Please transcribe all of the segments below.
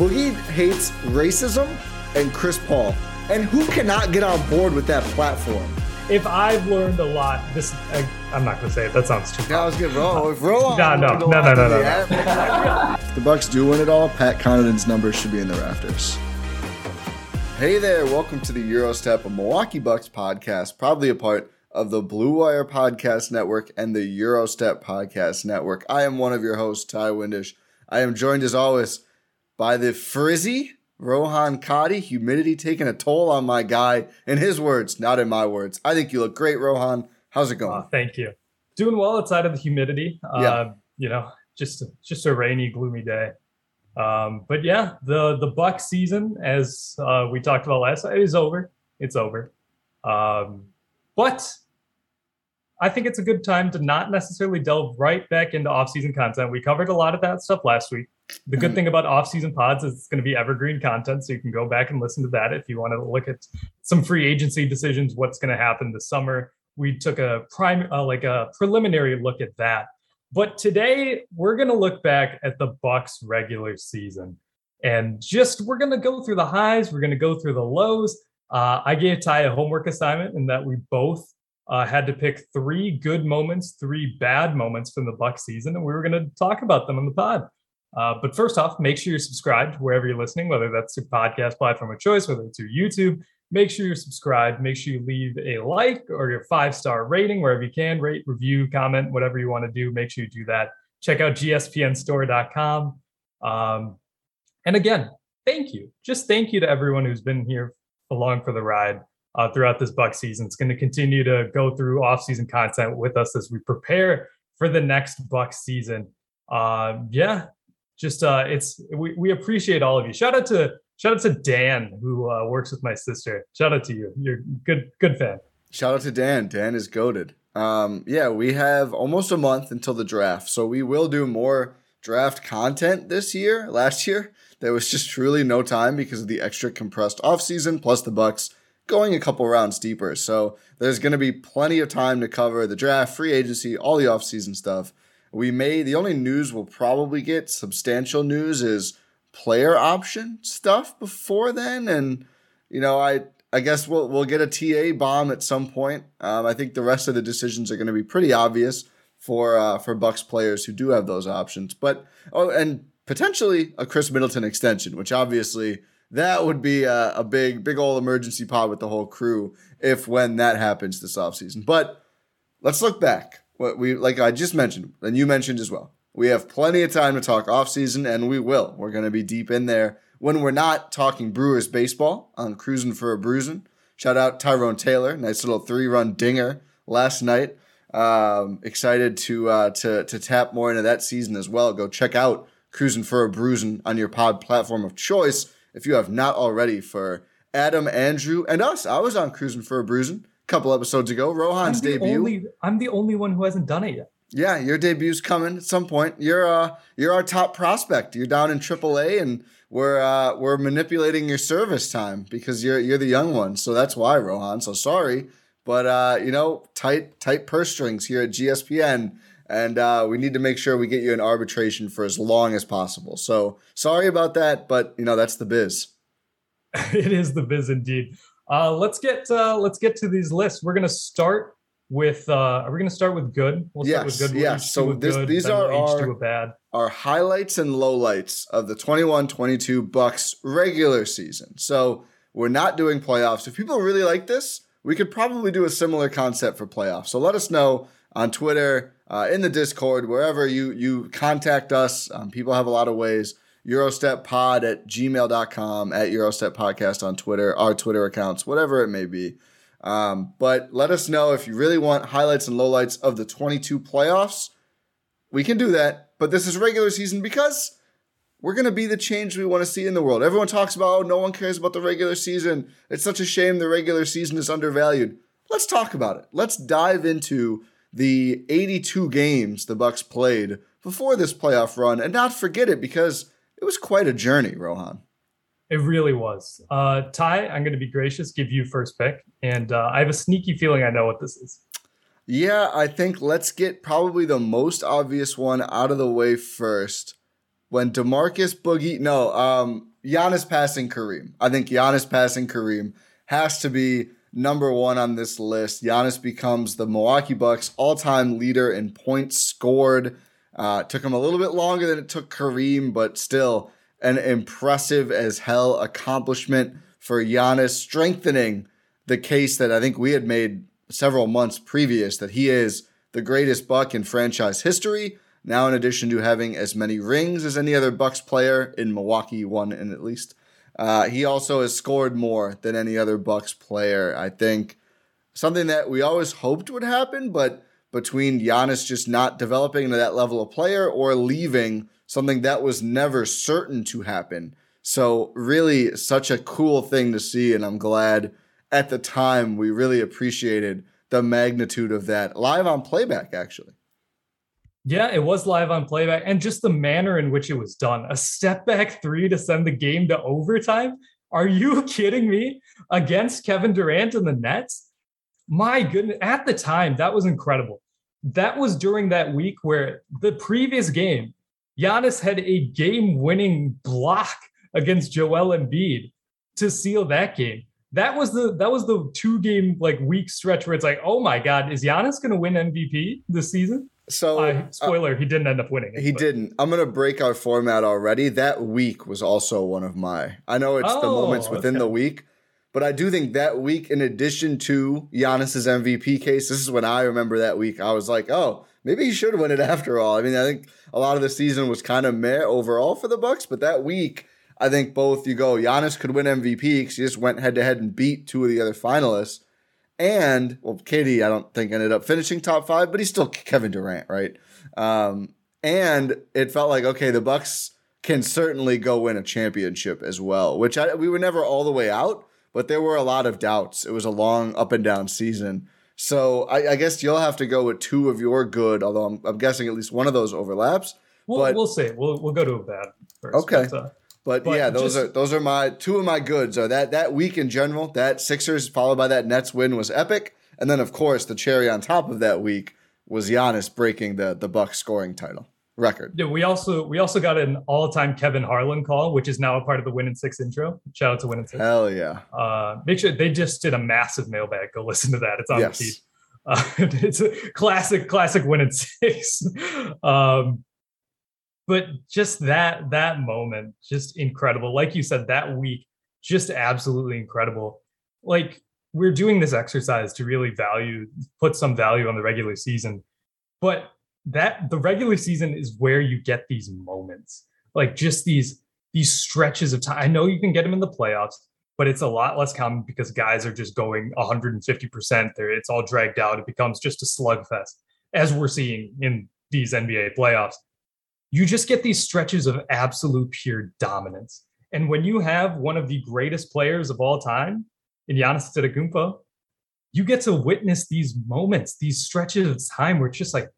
Boogie hates racism and Chris Paul. And who cannot get on board with that platform? If I've learned a lot, this I, I'm not gonna say it. That sounds too. I was good. Roll, if roll on. No, no, no, no, no, the no. If the Bucks do win it all, Pat Connaughton's numbers should be in the rafters. Hey there, welcome to the Eurostep, a Milwaukee Bucks podcast, probably a part of the Blue Wire Podcast Network and the Eurostep Podcast Network. I am one of your hosts, Ty Windish. I am joined as always by the frizzy Rohan Kadi. Humidity taking a toll on my guy. In his words, not in my words. I think you look great, Rohan. How's it going? Uh, thank you. Doing well outside of the humidity. Uh, Yeah. You know, just just a rainy, gloomy day. Um, but yeah, the the Buck season, as uh, we talked about last, is over. It's over. Um, but I think it's a good time to not necessarily delve right back into off-season content. We covered a lot of that stuff last week. The good Mhm. thing about off-season pods is it's going to be evergreen content, so you can go back and listen to that if you want to look at some free agency decisions, what's going to happen this summer. We took a prime, uh, like a preliminary look at that. But today we're going to look back at the Bucks regular season, and just we're going to go through the highs, we're going to go through the lows. Uh, I gave Ty a homework assignment in that we both uh, had to pick three good moments, three bad moments from the Buck season, and we were going to talk about them on the pod. Uh, but first off, make sure you're subscribed wherever you're listening, whether that's your podcast platform of choice, whether it's your YouTube. Make sure you're subscribed. Make sure you leave a like or your five star rating wherever you can. Rate, review, comment, whatever you want to do. Make sure you do that. Check out gspnstore.com. Um, and again, thank you. Just thank you to everyone who's been here along for the ride uh, throughout this Buck season. It's going to continue to go through off-season content with us as we prepare for the next Buck season. Uh, yeah, just uh, it's we, we appreciate all of you. Shout out to shout out to Dan who uh, works with my sister. Shout out to you. You're good good fan. Shout out to Dan. Dan is goaded. Um, yeah, we have almost a month until the draft, so we will do more draft content this year. Last year, there was just truly no time because of the extra compressed offseason, plus the Bucks going a couple rounds deeper. So there's going to be plenty of time to cover the draft, free agency, all the offseason stuff. We may the only news we'll probably get substantial news is player option stuff before then, and you know I I guess we'll we'll get a TA bomb at some point. Um, I think the rest of the decisions are going to be pretty obvious for uh, for Bucks players who do have those options. But oh, and potentially a Khris Middleton extension, which obviously that would be a, a big big old emergency pod with the whole crew if when that happens this offseason. But let's look back. What we like I just mentioned, and you mentioned as well. We have plenty of time to talk offseason, and we will. We're going to be deep in there when we're not talking Brewers baseball on Cruising for a Bruising. Shout out Tyrone Taylor, nice little three run dinger last night. Um, excited to uh, to to tap more into that season as well. Go check out Cruising for a Bruising on your pod platform of choice if you have not already. For Adam, Andrew, and us, I was on Cruising for a Bruising couple episodes ago. Rohan's I'm debut. Only, I'm the only one who hasn't done it yet. Yeah, your debut's coming at some point. You're uh you're our top prospect. You're down in AAA and we're uh we're manipulating your service time because you're you're the young one. So that's why, Rohan. So sorry, but uh, you know, tight tight purse strings here at GSPN, and uh, we need to make sure we get you in arbitration for as long as possible. So sorry about that, but you know that's the biz. it is the biz indeed. Uh, let's get uh, let's get to these lists. We're gonna start with uh, are we gonna start with good? We'll start with good. yes. So this, good, these are we'll our, our highlights and lowlights of the 21-22 Bucks regular season. So we're not doing playoffs. If people really like this, we could probably do a similar concept for playoffs. So let us know on Twitter, uh, in the Discord, wherever you you contact us. Um, people have a lot of ways. Eurosteppod at gmail.com, at Eurostep Podcast on Twitter, our Twitter accounts, whatever it may be. Um, but let us know if you really want highlights and lowlights of the 22 playoffs. We can do that. But this is regular season because we're going to be the change we want to see in the world. Everyone talks about, oh, no one cares about the regular season. It's such a shame the regular season is undervalued. Let's talk about it. Let's dive into the 82 games the Bucks played before this playoff run and not forget it because it was quite a journey, Rohan. It really was. Uh, Ty, I'm going to be gracious, give you first pick. And uh, I have a sneaky feeling I know what this is. Yeah, I think let's get probably the most obvious one out of the way first when Demarcus Boogie, no, um, Giannis passing Kareem. I think Giannis passing Kareem has to be number one on this list. Giannis becomes the Milwaukee Bucks all-time leader in points scored. Uh, took him a little bit longer than it took Kareem, but still an impressive as hell accomplishment for Giannis, strengthening the case that I think we had made several months previous that he is the greatest Buck in franchise history. Now, in addition to having as many rings as any other Bucks player in Milwaukee, one and at least, uh, he also has scored more than any other Bucks player. I think something that we always hoped would happen, but between Giannis just not developing to that level of player or leaving, something that was never certain to happen. So, really, such a cool thing to see, and I'm glad at the time we really appreciated the magnitude of that live on playback, actually. Yeah, it was live on playback and just the manner in which it was done. A step back three to send the game to overtime. Are you kidding me? Against Kevin Durant and the Nets? My goodness, at the time, that was incredible. That was during that week where the previous game, Giannis had a game winning block against Joel Embiid to seal that game. That was the that was the two game like week stretch where it's like, oh my god, is Giannis going to win MVP this season? So, uh, spoiler, uh, he didn't end up winning. It, he but. didn't. I'm gonna break our format already. That week was also one of my. I know it's oh, the moments within okay. the week, but I do think that week, in addition to Giannis's MVP case, this is when I remember that week. I was like, oh, maybe he should win it after all. I mean, I think a lot of the season was kind of meh overall for the Bucks, but that week, I think both you go Giannis could win MVP because he just went head to head and beat two of the other finalists and well, KD I don't think ended up finishing top five, but he's still Kevin Durant, right? Um, and it felt like okay, the Bucks can certainly go win a championship as well, which I, we were never all the way out, but there were a lot of doubts. It was a long up and down season. So I, I guess you'll have to go with two of your good, although I'm, I'm guessing at least one of those overlaps. We'll, but, we'll see. We'll, we'll go to a bad first. Okay. But, uh, but, but yeah, those just, are those are my two of my goods. Are that that week in general, that Sixers followed by that Nets win was epic, and then of course the cherry on top of that week was Giannis breaking the the Bucks scoring title record. Yeah, we also we also got an all time Kevin Harlan call, which is now a part of the Win and Six intro. Shout out to Win and Six. Hell yeah! Uh, make sure they just did a massive mailbag. Go listen to that. It's on yes. the feed. Uh, it's a classic, classic Win and Six. Um, but just that that moment just incredible like you said that week just absolutely incredible like we're doing this exercise to really value put some value on the regular season but that the regular season is where you get these moments. Like just these these stretches of time i know you can get them in the playoffs but it's a lot less common because guys are just going 150% there it's all dragged out. It becomes just a slugfest as we're seeing in these nba playoffs. You just get these stretches of absolute pure dominance. And when you have one of the greatest players of all time in Giannis Antetokounmpo, you get to witness these moments, these stretches of time where it's just like,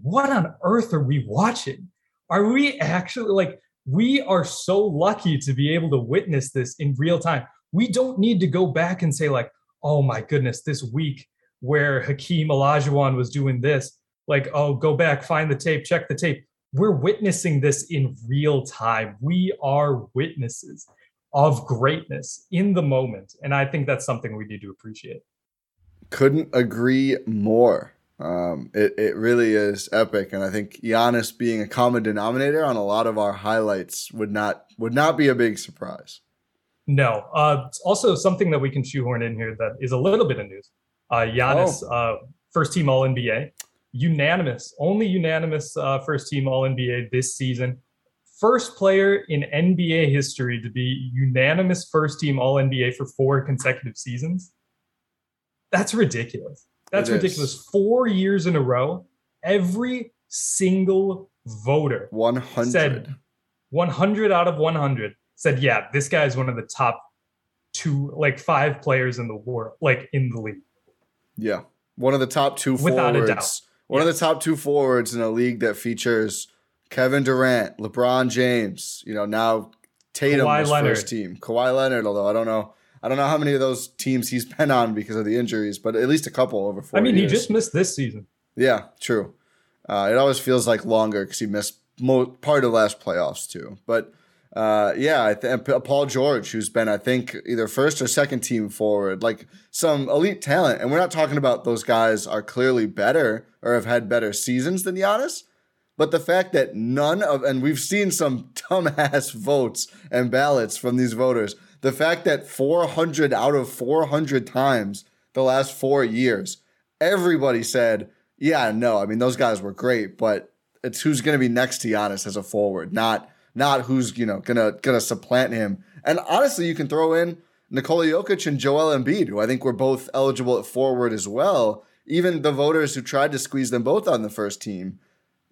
what on earth are we watching? Are we actually like, we are so lucky to be able to witness this in real time. We don't need to go back and say, like, oh my goodness, this week where Hakeem Olajuwon was doing this, like, oh, go back, find the tape, check the tape. We're witnessing this in real time. We are witnesses of greatness in the moment. And I think that's something we need to appreciate. Couldn't agree more. Um, it, it really is epic, and I think Giannis being a common denominator on a lot of our highlights would not would not be a big surprise. No, uh, it's also something that we can shoehorn in here that is a little bit of news. Uh, Giannis, oh. uh, first team All NBA, unanimous, only unanimous uh, first team All NBA this season. First player in NBA history to be unanimous first team All NBA for four consecutive seasons. That's ridiculous. That's it ridiculous. Is. Four years in a row, every single voter 100 said 100 out of 100 said, yeah, this guy is one of the top two, like five players in the world, like in the league. Yeah. One of the top two Without forwards. A doubt. One yes. of the top two forwards in a league that features Kevin Durant, LeBron James, you know, now Tatum Kawhi Leonard. first team. Kawhi Leonard, although I don't know I don't know how many of those teams he's been on because of the injuries, but at least a couple over four. I mean, years. he just missed this season. Yeah, true. Uh, it always feels like longer because he missed mo- part of last playoffs too. But uh, yeah, I th- Paul George, who's been I think either first or second team forward, like some elite talent, and we're not talking about those guys are clearly better or have had better seasons than Giannis. But the fact that none of, and we've seen some dumbass votes and ballots from these voters the fact that 400 out of 400 times the last four years, everybody said, yeah, no, I mean, those guys were great, but it's who's going to be next to Giannis as a forward, not not who's you know gonna gonna supplant him. And honestly, you can throw in Nikola Jokic and Joel Embiid, who I think were both eligible at forward as well. Even the voters who tried to squeeze them both on the first team,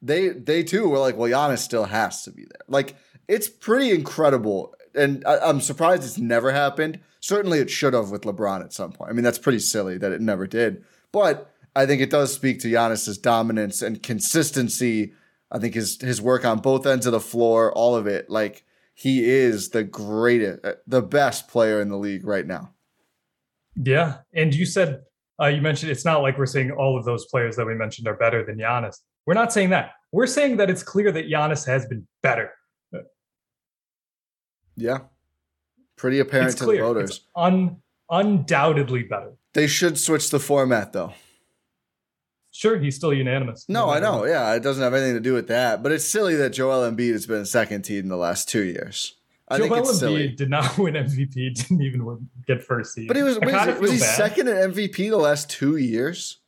they they too were like, well, Giannis still has to be there. Like it's pretty incredible and I, am surprised it's never happened. Certainly, it should have with LeBron at some point. I mean, that's pretty silly that it never did. But I think it does speak to Giannis's dominance and consistency. I think his his work on both ends of the floor, all of it, like he is the greatest, uh, the best player in the league right now. Yeah, and you said uh, you mentioned it's not like we're saying all of those players that we mentioned are better than Giannis. We're not saying that. We're saying that it's clear that Giannis has been better. Yeah. Pretty apparent it's to clear. the voters. It's un- undoubtedly better. They should switch the format though. Sure, he's still unanimous. No, I know. Yeah, it doesn't have anything to do with that. But it's silly that Joel Embiid has been second team in the last two years. I Joel think it's Embiid silly. did not win MVP. Didn't even win, get first seed. But he was was, was he bad. second at MVP the last two years?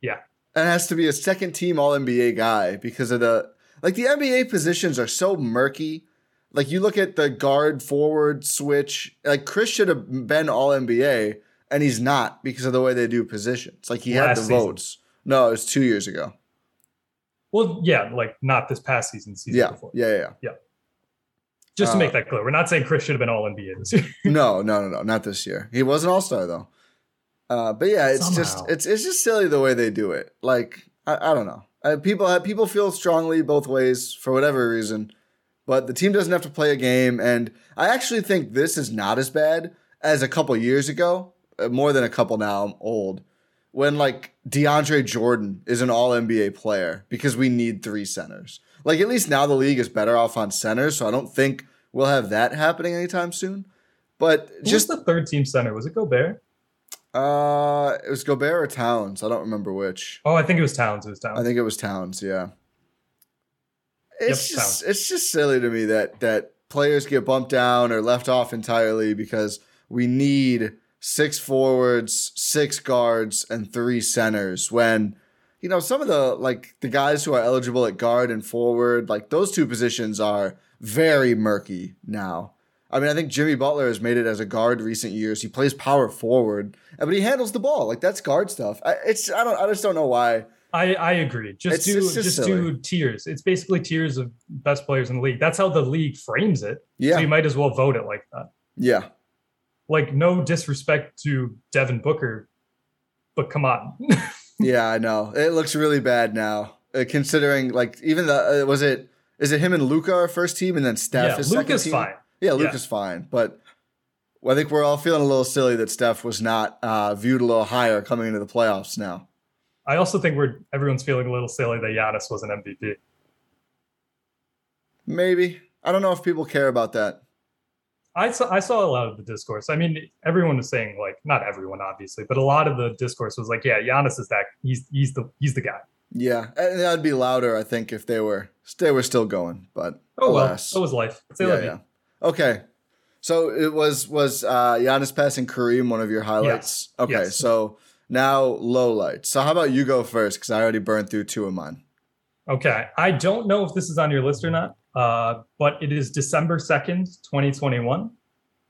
Yeah, and has to be a second team All NBA guy because of the like the NBA positions are so murky like you look at the guard forward switch, like Khris should have been all NBA, and he's not because of the way they do positions. Like he Last had the season. votes. No, it was two years ago. Well, yeah, like not this past season, season yeah, before. Yeah, yeah, yeah. Just to uh, make that clear, we're not saying Khris should have been all NBA this year. no, no, no, no, not this year. He was an all star though. Uh, but yeah, it's Somehow. just it's it's just silly the way they do it. Like I, I don't know. Uh, people have, people feel strongly both ways for whatever reason but the team doesn't have to play a game. And I actually think this is not as bad as a couple years ago, uh, more than a couple now. I'm old. When like DeAndre Jordan is an all NBA player because we need three centers. Like at least now the league is better off on centers, so I don't think we'll have that happening anytime soon. But Who just the third team center was it Gobert? Uh, it was Gobert or Towns. I don't remember which. Oh, I think it was Towns. It was Towns. I think it was Towns. Yeah it's yep, just it's just silly to me that that players get bumped down or left off entirely because we need six forwards, six guards, and three centers when you know some of the like the guys who are eligible at guard and forward, like those two positions are very murky now. I mean, I think Jimmy Butler has made it as a guard recent years. He plays power forward, but he handles the ball. Like that's guard stuff. I, it's I don't I just don't know why I, I agree. Just it's, do it's just, just do tiers. It's basically tiers of best players in the league. That's how the league frames it. Yeah. So you might as well vote it like that. Yeah. Like no disrespect to Devin Booker, but come on. yeah, I know. It looks really bad now. Uh, considering like even the uh, was it is it him and Luka our first team and then Steph yeah, is Luka's team? fine. Yeah, Luka's yeah. fine, but I think we're all feeling a little silly that Steph was not uh, viewed a little higher coming into the playoffs now. I also think we're everyone's feeling a little silly that Giannis was an MVP. Maybe. I don't know if people care about that. I saw I saw a lot of the discourse. I mean, everyone was saying like not everyone obviously, but a lot of the discourse was like, yeah, Giannis is that he's he's the he's the guy. Yeah, and that'd be louder, I think, if they were they were still going. But oh alas. well, so was life. Yeah, yeah. Okay, so it was was uh, Giannis passing Kareem one of your highlights. Yes. Okay, Yes. so now low light. So how about you go first? Because I already burned through two of mine. Okay, I don't know if this is on your list or not, uh, but it is December second, twenty twenty one.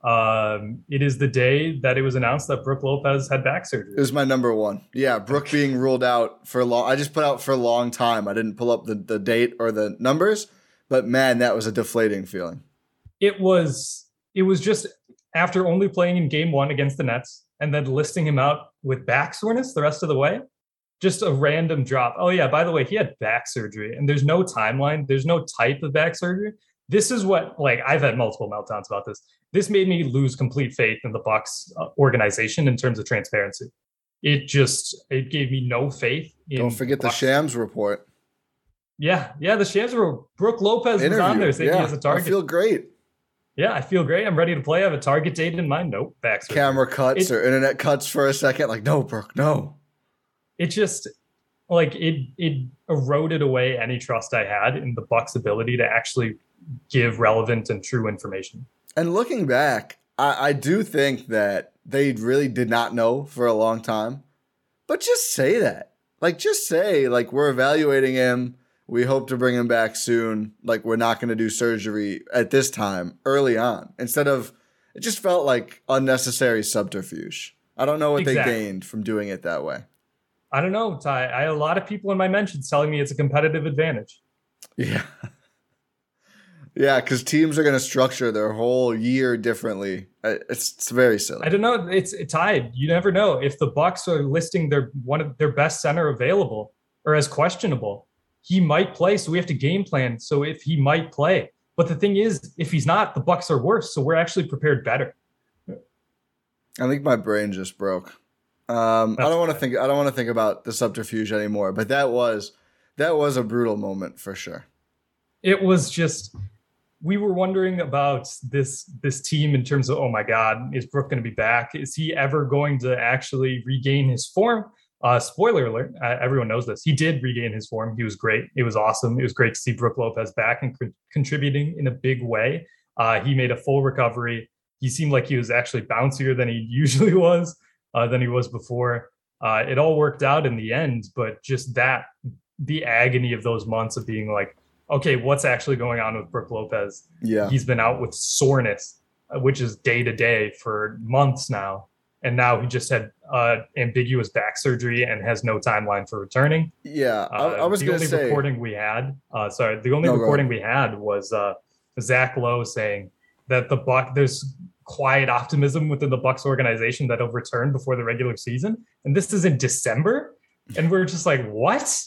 Um, it is the day that it was announced that Brooke Lopez had back surgery. It was my number one. Yeah, Brooke being ruled out for a long. I just put out for a long time. I didn't pull up the, the date or the numbers, but man, that was a deflating feeling. it was it was just after only playing in game one against the Nets and then listing him out with back soreness the rest of the way. Just a random drop. Oh yeah, by the way, he had back surgery and there's no timeline, there's no type of back surgery. This is what like I've had multiple meltdowns about this. This made me lose complete faith in the Bucks uh, organization in terms of transparency. It just it gave me no faith. In Don't forget the Shams report. Yeah, yeah, the Shams were Brooke Lopez was on there yeah, a target. I feel great. Yeah, I feel great. I'm ready to play. I have a target date in mind. Nope, back surgery. Camera cuts It- or internet cuts for a second. Like, no, Brooke, no. It just like it it eroded away any trust I had in the Bucks' ability to actually give relevant and true information. And looking back, I, I do think that they really did not know for a long time. But just say that. Like, just say, like, we're evaluating him. We hope to bring him back soon. Like, we're not going to do surgery at this time early on. Instead of, it just felt like unnecessary subterfuge. I don't know what Exactly. they gained from doing it that way. I don't know, Ty. I a lot of people in my mentions telling me it's a competitive advantage. Yeah. yeah, because teams are going to structure their whole year differently. It's, it's very silly. I don't know. It's it's tied. You never know if the Bucks are listing their one of their best center available or as questionable. He might play, so we have to game plan. So if he might play, but the thing is, if he's not, the Bucks are worse. So we're actually prepared better. I think my brain just broke. Um, I don't want to think. I don't want to think about the subterfuge anymore. But that was that was a brutal moment for sure. it was just we were wondering about this this team in terms of oh my god is Brooke going to be back is he ever going to actually regain his form uh spoiler alert uh, everyone knows this. He did regain his form. He was great. It was awesome. It was great to see Brooke Lopez back and con- contributing in a big way. Uh he made a full recovery. He seemed like he was actually bouncier than he usually was uh than he was before. Uh it all worked out in the end but just that the agony of those months of being like okay, what's actually going on with Brooke Lopez? Yeah, He's been out with soreness, which is day to day for months now. And now he just had uh, ambiguous back surgery and has no timeline for returning. yeah. I, Uh, I was the only say. recording we had. Uh, sorry, the only No, recording we had was uh, Zach Lowe saying that the Buck there's quiet optimism within the Bucks organization that he'll return before the regular season, and this is in December, and we're just like, what?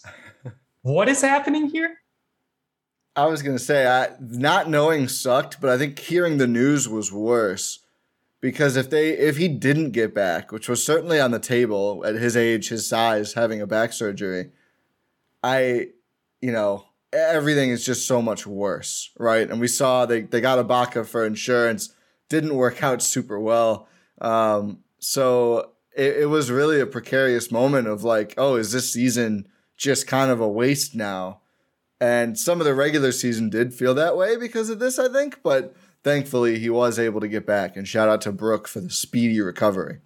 what is happening here? I was gonna say, I not knowing sucked, but I think hearing the news was worse. Because if they if he didn't get back, which was certainly on the table at his age, his size, having a back surgery, I, you know, everything is just so much worse, right? And we saw they they got Ibaka for insurance, didn't work out super well. Um, so it, it was really a precarious moment of like, oh, is this season just kind of a waste now? And some of the regular season did feel that way because of this, I think. But thankfully, he was able to get back. And shout out to Brooke for the speedy recovery.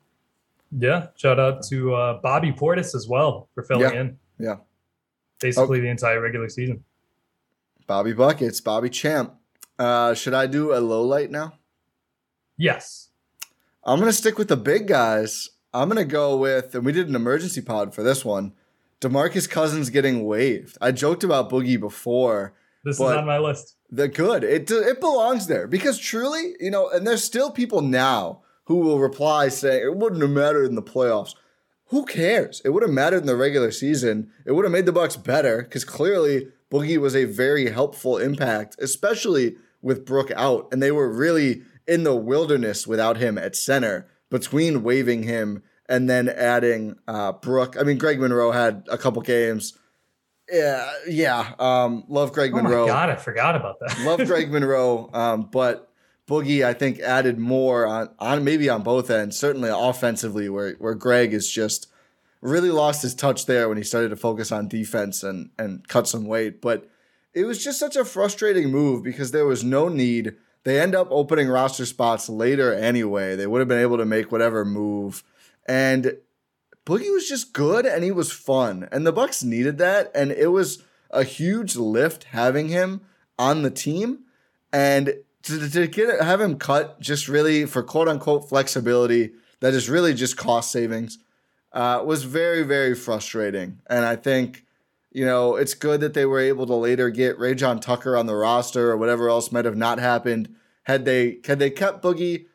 Yeah, shout out to uh, Bobby Portis as well for filling Yeah, in yeah. basically the entire regular season. Bobby Buckets, Bobby Champ. Uh, should I do a low light now? Yes. I'm going to stick with the big guys. I'm going to go with, and we did an emergency pod for this one Demarcus Cousins getting waived. I joked about Boogie before. This is on my list. The good. It it belongs there because truly, you know, and there's still people now who will reply saying it wouldn't have mattered in the playoffs. Who cares? It would have mattered in the regular season. It would have made the Bucks better because clearly Boogie was a very helpful impact, especially with Brooke out, and they were really in the wilderness without him at center between waving him and then adding uh, Brook. I mean, Greg Monroe had a couple games. Yeah, yeah. Um, love Greg oh Monroe. God, I forgot about that. love Greg Monroe, um, but Boogie, I think, added more on, on maybe on both ends. Certainly offensively, where where Greg is just really lost his touch there when he started to focus on defense and and cut some weight. But it was just such a frustrating move because there was no need. They end up opening roster spots later anyway. They would have been able to make whatever move. And Boogie was just good and he was fun. And the Bucks needed that. And it was a huge lift having him on the team. And to, to get have him cut just really for quote unquote flexibility that is really just cost savings uh, was very very frustrating. And I think you know it's good that they were able to later get Rayjon Tucker on the roster or whatever else might have not happened had they had they kept Boogie.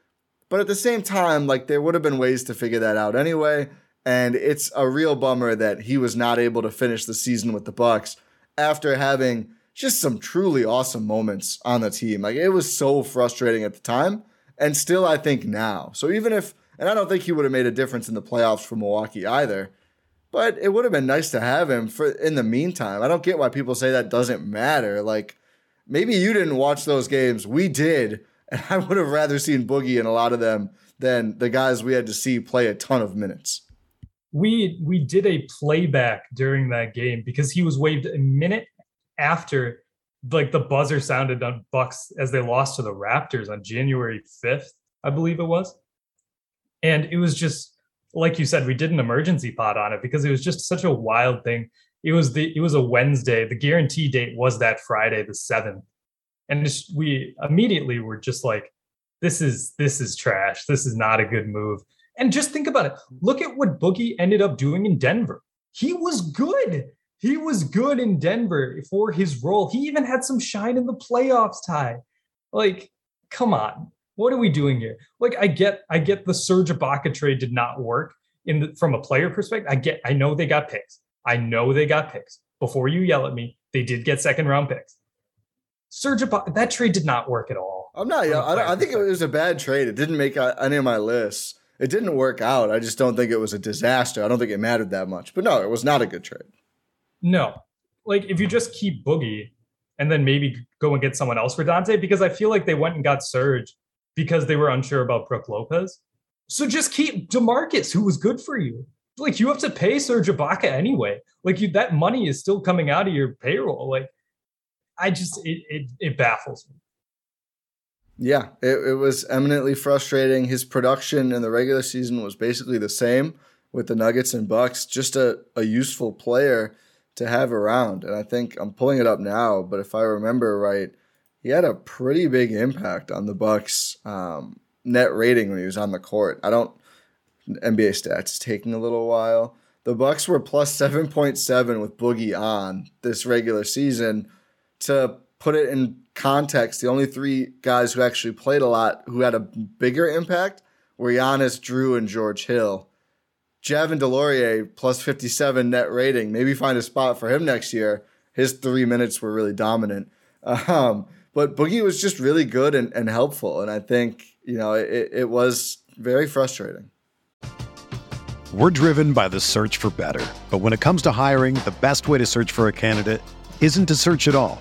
But at the same time, like there would have been ways to figure that out anyway. And it's a real bummer that he was not able to finish the season with the Bucks after having just some truly awesome moments on the team. Like it was so frustrating at the time, and still I think now. So even if, and I don't think he would have made a difference in the playoffs for Milwaukee either, but it would have been nice to have him for in the meantime. I don't get why people say that doesn't matter. Like maybe you didn't watch those games, we did, and I would have rather seen Boogie in a lot of them than the guys we had to see play a ton of minutes we we did a playback during that game because he was waived a minute after like the buzzer sounded on Bucks as they lost to the Raptors on January 5th, I believe it was. And it was just like you said, we did an emergency pod on it because it was just such a wild thing. It was the it was a Wednesday. The guarantee date was that Friday, the seventh, and we immediately were just like, "This is this is trash. This is not a good move." And just think about it. Look at what Boogie ended up doing in Denver. He was good. He was good in Denver for his role. He even had some shine in the playoffs, tie. Like, come on. What are we doing here? Like, I get, I get the Serge Ibaka trade did not work in the, from a player perspective. I get, I know they got picks. I know they got picks. Before you yell at me, they did get second round picks. Serge Ibaka, that trade did not work at all. I'm not. I, I think it was a bad trade. It didn't make uh, any of my lists it didn't work out. I just don't think it was a disaster. I don't think it mattered that much. But no, it was not a good trade. No. Like if you just keep Boogie and then maybe go and get someone else for Donte, because I feel like they went and got Serge because they were unsure about Brook Lopez. So just keep Demarcus, who was good for you. Like you have to pay Serge Ibaka anyway. Like you, that money is still coming out of your payroll. Like I just it it, it baffles me. Yeah, it, it was eminently frustrating. His production in the regular season was basically the same with the Nuggets and Bucks. Just a, a useful player to have around. And I think I'm pulling it up now, but if I remember right, he had a pretty big impact on the Bucks um, net rating when he was on the court. I don't NBA stats taking a little while. The Bucks were plus 7.7 with Boogie on this regular season. To put it in context, the only three guys who actually played a lot who had a bigger impact were Giannis, Jrue, and George Hill. Javin DeLaurier plus 57 net rating. Maybe find a spot for him next year. His three minutes were really dominant. Um, but Boogie was just really good and, and helpful. And I think, you know, it, it was very frustrating. We're driven by the search for better. But when it comes to hiring, the best way to search for a candidate isn't to search at all.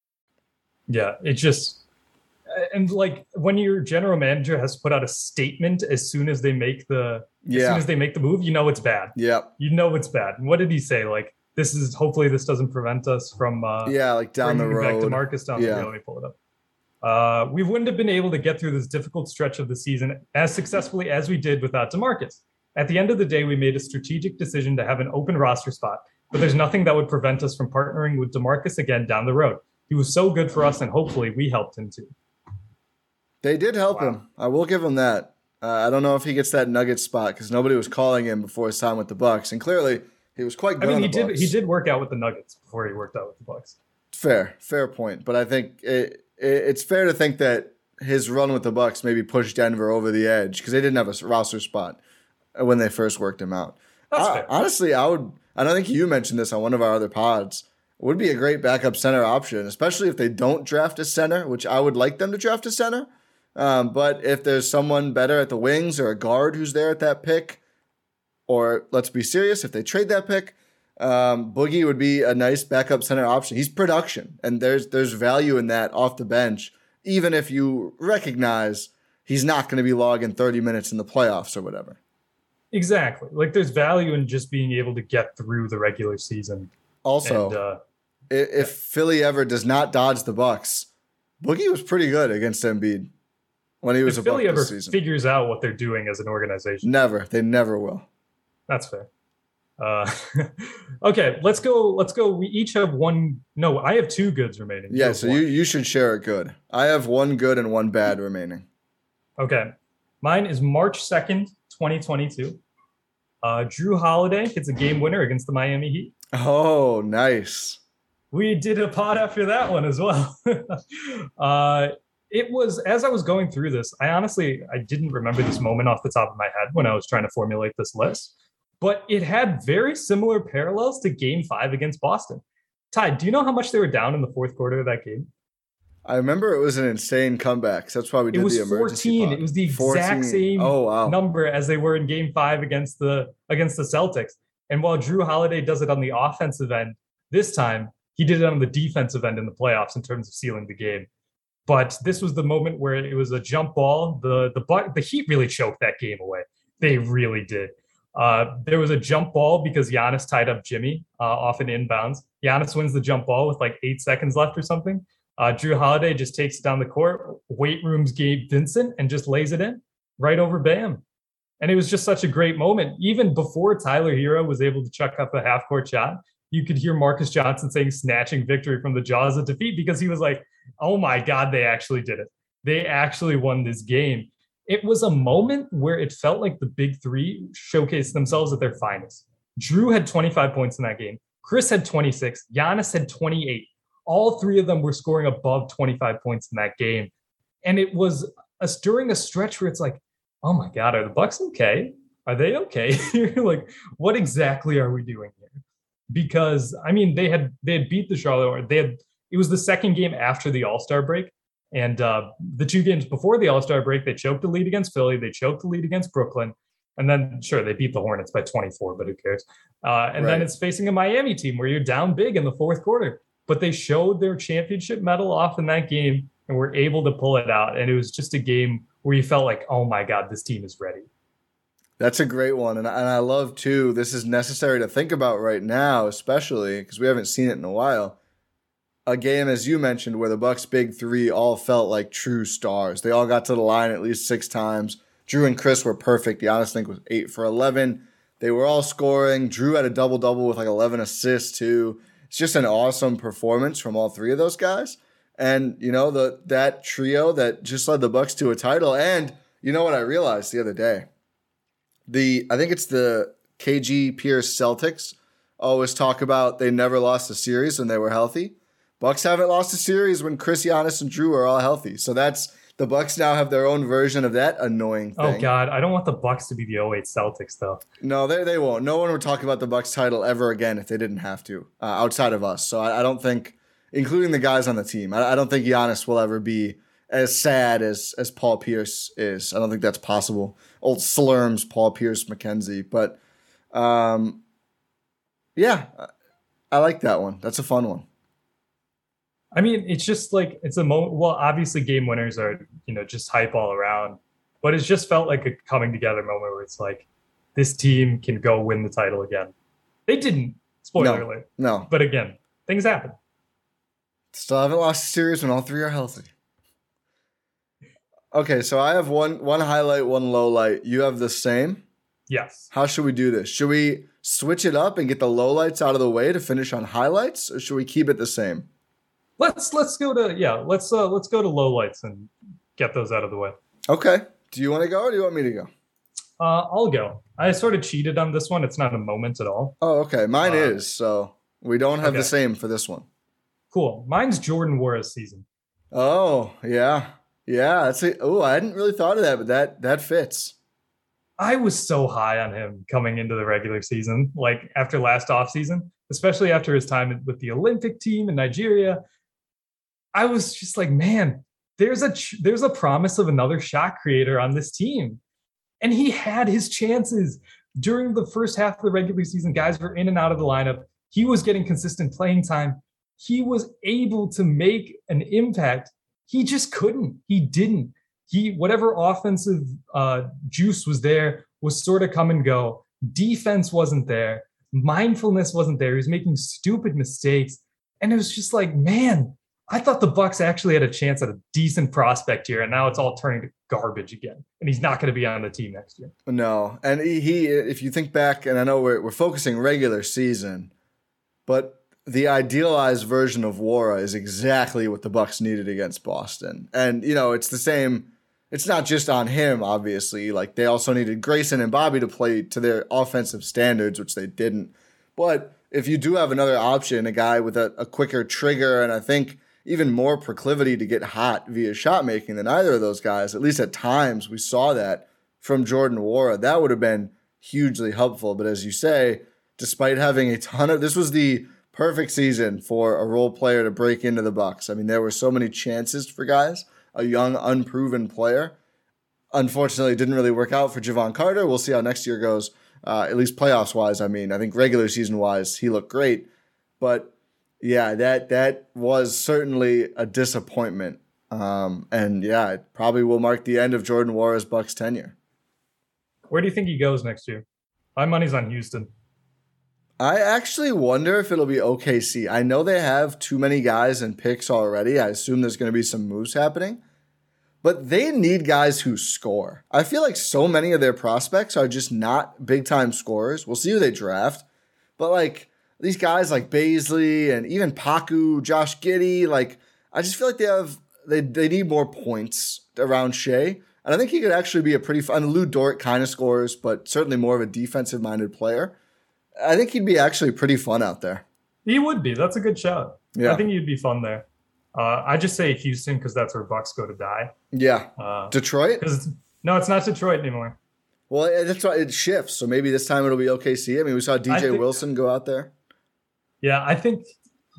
Yeah, it just and like when your general manager has put out a statement as soon as they make the yeah. as soon as they make the move, you know it's bad. Yeah. You know it's bad. And what did he say? Like this is hopefully this doesn't prevent us from uh yeah, like down the road. Back to Marcus down yeah. the road. Let me pull it up. Uh, we wouldn't have been able to get through this difficult stretch of the season as successfully as we did without DeMarcus. At the end of the day, we made a strategic decision to have an open roster spot, but there's nothing that would prevent us from partnering with DeMarcus again down the road. He was so good for us, and hopefully we helped him too. They did help wow. him. I will give him that. Uh, I don't know if he gets that nugget spot because nobody was calling him before his time with the Bucks, and clearly he was quite good. I mean, he did Bucks. he did work out with the Nuggets before he worked out with the Bucks. Fair, fair point. But I think it, it, it's fair to think that his run with the Bucks maybe pushed Denver over the edge because they didn't have a roster spot when they first worked him out. I, honestly, I would. I don't think you mentioned this on one of our other pods. Would be a great backup center option, especially if they don't draft a center, which I would like them to draft a center. Um, but if there's someone better at the wings or a guard who's there at that pick, or let's be serious, if they trade that pick, um, Boogie would be a nice backup center option. He's production, and there's there's value in that off the bench, even if you recognize he's not going to be logging 30 minutes in the playoffs or whatever. Exactly. Like there's value in just being able to get through the regular season. Also, and, uh, if. Philly ever does not dodge the Bucks, Boogie was pretty good against Embiid when he was if a Philly Buck ever season. figures out what they're doing as an organization. Never. They never will. That's fair. Uh, okay, let's go. Let's go. We each have one. No, I have two goods remaining. Yeah, so one. you you should share a good. I have one good and one bad remaining. Okay, mine is March second, twenty twenty two. Uh, Jrue Holiday hits a game winner against the Miami Heat. Oh, nice. We did a pod after that one as well. uh, it was as I was going through this. I honestly I didn't remember this moment off the top of my head when I was trying to formulate this list, but it had very similar parallels to Game Five against Boston. Ty, do you know how much they were down in the fourth quarter of that game? I remember it was an insane comeback. So that's why we did it was the emergency 14. pod. It was the 14. exact same oh, wow. number as they were in Game Five against the against the Celtics. And while Jrue Holiday does it on the offensive end, this time he did it on the defensive end in the playoffs in terms of sealing the game. But this was the moment where it was a jump ball. The the the Heat really choked that game away. They really did. Uh, there was a jump ball because Giannis tied up Jimmy uh, off an inbounds. Giannis wins the jump ball with like eight seconds left or something. Uh, Jrue Holiday just takes it down the court, weight rooms Gabe Vincent, and just lays it in right over Bam. And it was just such a great moment. Even before Tyler Herro was able to chuck up a half court shot, you could hear Marques Johnson saying snatching victory from the jaws of defeat because he was like, oh my God, they actually did it. They actually won this game. It was a moment where it felt like the big three showcased themselves at their finest. Jrue had 25 points in that game. Khris had 26. Giannis had 28. All three of them were scoring above 25 points in that game. And it was a, during a stretch where it's like, oh my God, are the Bucks okay? Are they okay? like, what exactly are we doing? Because I mean they had they had beat the Charlotte. They had it was the second game after the All Star break, and uh, the two games before the All Star break, they choked the lead against Philly, they choked the lead against Brooklyn, and then sure they beat the Hornets by 24, but who cares? Uh, and right. then it's facing a Miami team where you're down big in the fourth quarter, but they showed their championship medal off in that game and were able to pull it out, and it was just a game where you felt like, oh my god, this team is ready. That's a great one. And, and I love, too, this is necessary to think about right now, especially because we haven't seen it in a while. A game, as you mentioned, where the Bucks' big three all felt like true stars. They all got to the line at least six times. Jrue and Khris were perfect. Giannis, I think, was eight for 11. They were all scoring. Jrue had a double double with like 11 assists, too. It's just an awesome performance from all three of those guys. And, you know, the that trio that just led the Bucks to a title. And you know what I realized the other day? The I think it's the KG Pierce Celtics always talk about they never lost a series when they were healthy. Bucks haven't lost a series when Khris Giannis and Jrue are all healthy. So that's the Bucks now have their own version of that annoying Oh. God, I don't want the Bucks to be the 08 Celtics though. No, they, they won't. No one would talk about the Bucks title ever again if they didn't have to, uh, outside of us. So I, I don't think, including the guys on the team, I, I don't think Giannis will ever be as sad as as Paul Pierce is. I don't think that's possible. Old Slurms, Paul Pierce, McKenzie. But um, yeah, I- like that one. That's a fun one. I mean, it's just like it's a moment. Well, obviously, game winners are you know just hype all around, but it's just felt like a coming together moment where it's like this team can go win the title again. They didn't. Spoiler No. alert. No, But again, things happen. Still haven't lost a series when all three are healthy. Okay, so I have one one highlight, one low light. You have the same. Yes. How should we do this? Should we switch it up and get the low lights out of the way to finish on highlights, or should we keep it the same? Let's let's go to yeah. Let's uh let's go to low lights and get those out of the way. Okay. Do you want to go or do you want me to go? Uh, I'll go. I sort of cheated on this one. It's not a moment at all. Oh, okay. Mine Uh, is. So we don't have the same for this one. Cool. Mine's Jordan Nwora's season. Oh, yeah. Yeah. That's it. Oh, I hadn't really thought of that, but that that fits. I was so high on him coming into the regular season, like after last offseason, especially after his time with the Olympic team in Nigeria. I was just like, man, there's a there's a promise of another shot creator on this team. And he had his chances during the first half of the regular season. Guys were in and out of the lineup. He was getting consistent playing time. He was able to make an impact. He just couldn't. He didn't he whatever offensive uh, juice was there was sort of come and go. Defense wasn't there. Mindfulness wasn't there. He was making stupid mistakes, and it was just like, man, I thought the Bucks actually had a chance at a decent prospect here, and now it's all turning to garbage again. And he's not going to be on the team next year. No, and he, if you think back, and I know we're we're focusing regular season, but the idealized version of Nwora is exactly what the Bucks needed against Boston, and you know it's the same. It's not just on him, obviously. Like they also needed Grayson and Bobby to play to their offensive standards, which they didn't. But if you do have another option, a guy with a, a quicker trigger, and I think even more proclivity to get hot via shot making than either of those guys, at least at times we saw that from Jordan Nwora, that would have been hugely helpful. But as you say, despite having a ton of this was the perfect season for a role player to break into the Bucks. I mean, there were so many chances for guys, a young, unproven player. Unfortunately, didn't really work out for Jevon Carter. We'll see how next year goes, uh, at least playoffs wise. I mean, I think regular season wise, he looked great. But yeah, that that was certainly a disappointment. Um, and yeah, it probably will mark the end of Jordan Nwora's Bucks tenure. Where do you think he goes next year? My money's on Houston. I actually wonder if it'll be OKC. I know they have too many guys and picks already. I assume there's going to be some moves happening, but they need guys who score. I feel like so many of their prospects are just not big time scorers. We'll see who they draft, but like these guys like Bazley and even Poku, Josh Giddey, like I just feel like they have they they need more points around Shai. And I think he could actually be a pretty fun. Lu Dort kind of scores, but certainly more of a defensive minded player. I think he'd be actually pretty fun out there. He would be. That's a good shout. Yeah. I think he'd be fun there. Uh, I just say Houston because that's where Bucks go to die. Yeah. Uh, Detroit? Because no, it's not Detroit anymore. Well, that's why it shifts. So maybe this time it'll be OKC. I mean, we saw DJ think- Wilson go out there. Yeah, I think.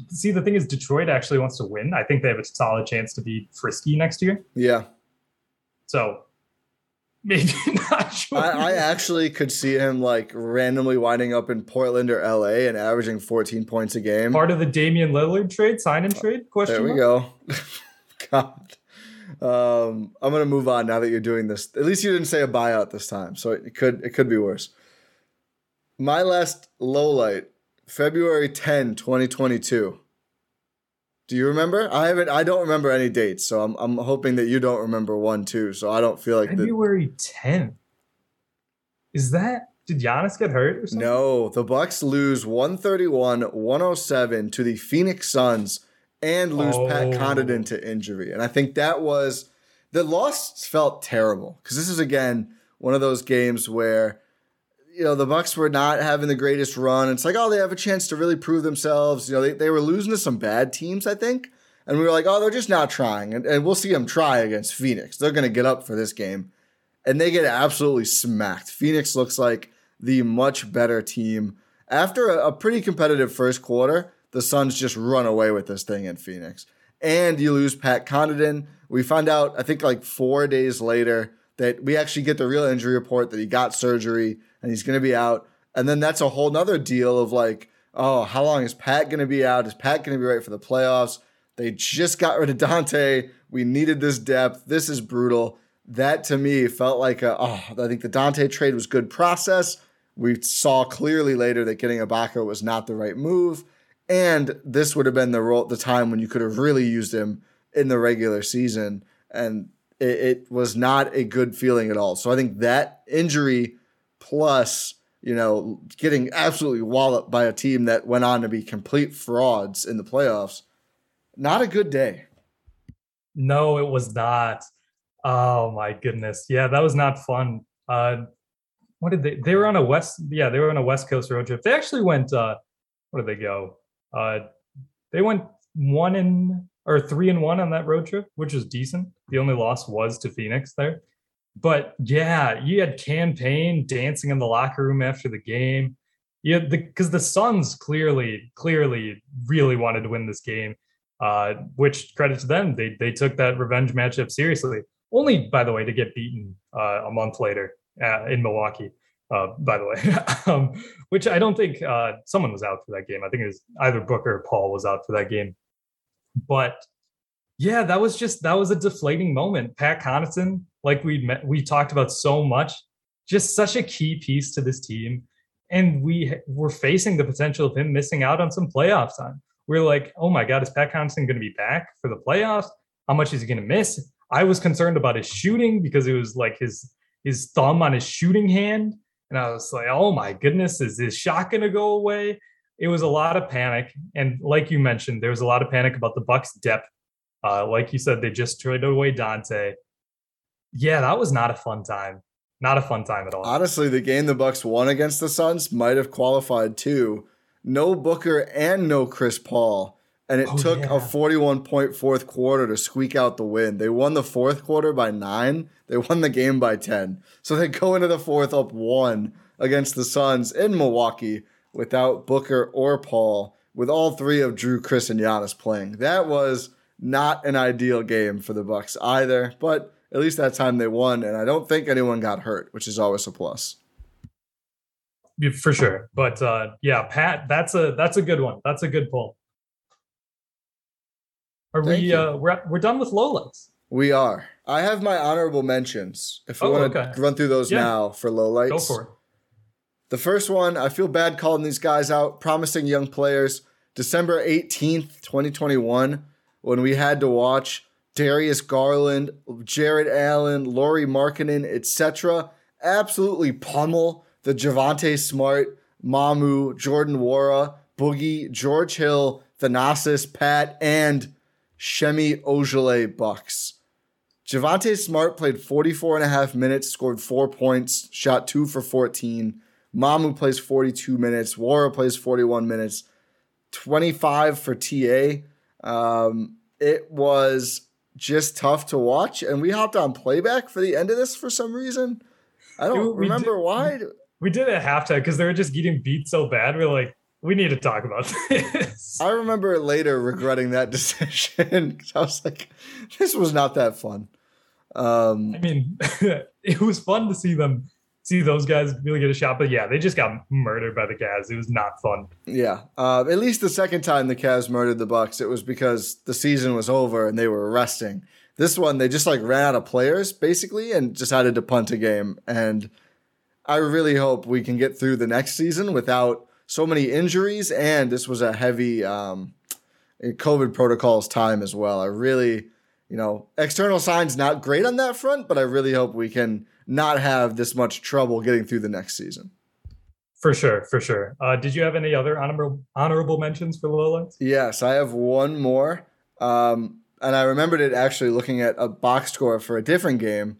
See, the thing is, Detroit actually wants to win. I think they have a solid chance to be frisky next year. Yeah. So maybe not sure. I, I actually could see him like randomly winding up in Portland or LA and averaging 14 points a game. Part of the Damian Lillard trade, sign and trade? Question. There we mark? go. God. Um, I'm gonna move on now that you're doing this. At least you didn't say a buyout this time, so it could it could be worse. My last low light, February 10, 2022. Do you remember? I haven't. I don't remember any dates, so I'm I'm hoping that you don't remember one too. So I don't feel like the, February 10th. Is that did Giannis get hurt or something? no. The Bucks lose 131-107 to the Phoenix Suns and lose Pat Oh. Connaughton to injury. And I think that was the loss felt terrible because this is again one of those games where you know, the Bucks were not having the greatest run. It's like, oh, they have a chance to really prove themselves. You know, they, they were losing to some bad teams, I think. And we were like, oh, they're just not trying. And, and we'll see them try against Phoenix. They're going to get up for this game. And they get absolutely smacked. Phoenix looks like the much better team. After a, a pretty competitive first quarter, the Suns just run away with this thing in Phoenix. And you lose Pat Connaughton. We find out, I think, like four days later that we actually get the real injury report that he got surgery and he's going to be out. And then that's a whole nother deal of like, oh, how long is Pat going to be out? Is Pat going to be right for the playoffs? They just got rid of Donte. We needed this depth. This is brutal. That to me felt like a, oh, I think the Donte trade was good process. We saw clearly later that getting Ibaka was not the right move. And this would have been the role, the time when you could have really used him in the regular season. And it, it was not a good feeling at all. So I think that injury plus you know, getting absolutely walloped by a team that went on to be complete frauds in the playoffs. Not a good day. No, it was not. Oh my goodness. Yeah, that was not fun. Uh what did they they were on a west yeah, they were on a west coast road trip. They actually went uh where did they go? Uh they went one and or three and one on that road trip, which is decent. The only loss was to Phoenix there. But yeah, you had Cam Payne dancing in the locker room after the game. Yeah, because the, the Suns clearly, clearly really wanted to win this game. Uh, which credit to them, they they took that revenge matchup seriously. Only, by the way, to get beaten uh, a month later uh, in Milwaukee. Uh, by the way, um, which I don't think uh, someone was out for that game. I think it was either Booker or Paul was out for that game. But yeah, that was just that was a deflating moment. Pat Connaughton like we we talked about so much, just such a key piece to this team, and we were facing the potential of him missing out on some playoff time. We we're like, oh my god, is Pat Connaughton going to be back for the playoffs? How much is he going to miss? I was concerned about his shooting because it was like his his thumb on his shooting hand, and I was like, oh my goodness, is his shot going to go away? It was a lot of panic, and like you mentioned, there was a lot of panic about the Bucks' depth. Uh, like you said, they just traded away Donte yeah, that was not a fun time. Not a fun time at all. Honestly, the game the Bucks won against the Suns might have qualified too. No Booker and no Chris Paul. And it oh, took yeah. a 41 point fourth quarter to squeak out the win. They won the fourth quarter by nine. They won the game by 10. So they go into the fourth up one against the Suns in Milwaukee without Booker or Paul, with all three of Jrue, Khris, and Giannis playing. That was not an ideal game for the Bucks either, but at least that time they won, and I don't think anyone got hurt, which is always a plus. Yeah, for sure, but uh, yeah, Pat, that's a that's a good one. That's a good pull. Are Thank we? Uh, we're we're done with lowlights. We are. I have my honorable mentions. If we oh, want to okay. run through those yeah. now for lowlights, go for it. The first one, I feel bad calling these guys out. Promising young players. December eighteenth, twenty twenty one, when we had to watch Darius Garland, Jarrett Allen, Lauri Markkanen, etc. Absolutely pummel the Javonte Smart, Mamu, Jordan Nwora, Boogie, George Hill, Thanasis, Pat, and Semi Ojeleye Bucks. Javonte Smart played 44 and a half minutes, scored four points, shot two for 14. Mamu plays 42 minutes. Nwora plays 41 minutes, 25 for TA. Um, it was just tough to watch. And we hopped on playback for the end of this for some reason. I don't we remember did, why. We did it at halftime because they were just getting beat so bad. We are like, we need to talk about this. I remember later regretting that decision because I was like, this was not that fun. Um, I mean, it was fun to see them see those guys really get a shot. But yeah, they just got murdered by the Cavs. It was not fun. Yeah, uh, at least the second time the Cavs murdered the Bucks, it was because the season was over and they were resting. This one, they just like ran out of players basically and decided to punt a game. And I really hope we can get through the next season without so many injuries. And this was a heavy um, COVID protocols time as well. I really, you know, external signs not great on that front, but I really hope we can not have this much trouble getting through the next season. For sure, for sure. Uh, did you have any other honorable honorable mentions for lowlights? Yes, I have one more. Um, and I remembered it actually looking at a box score for a different game.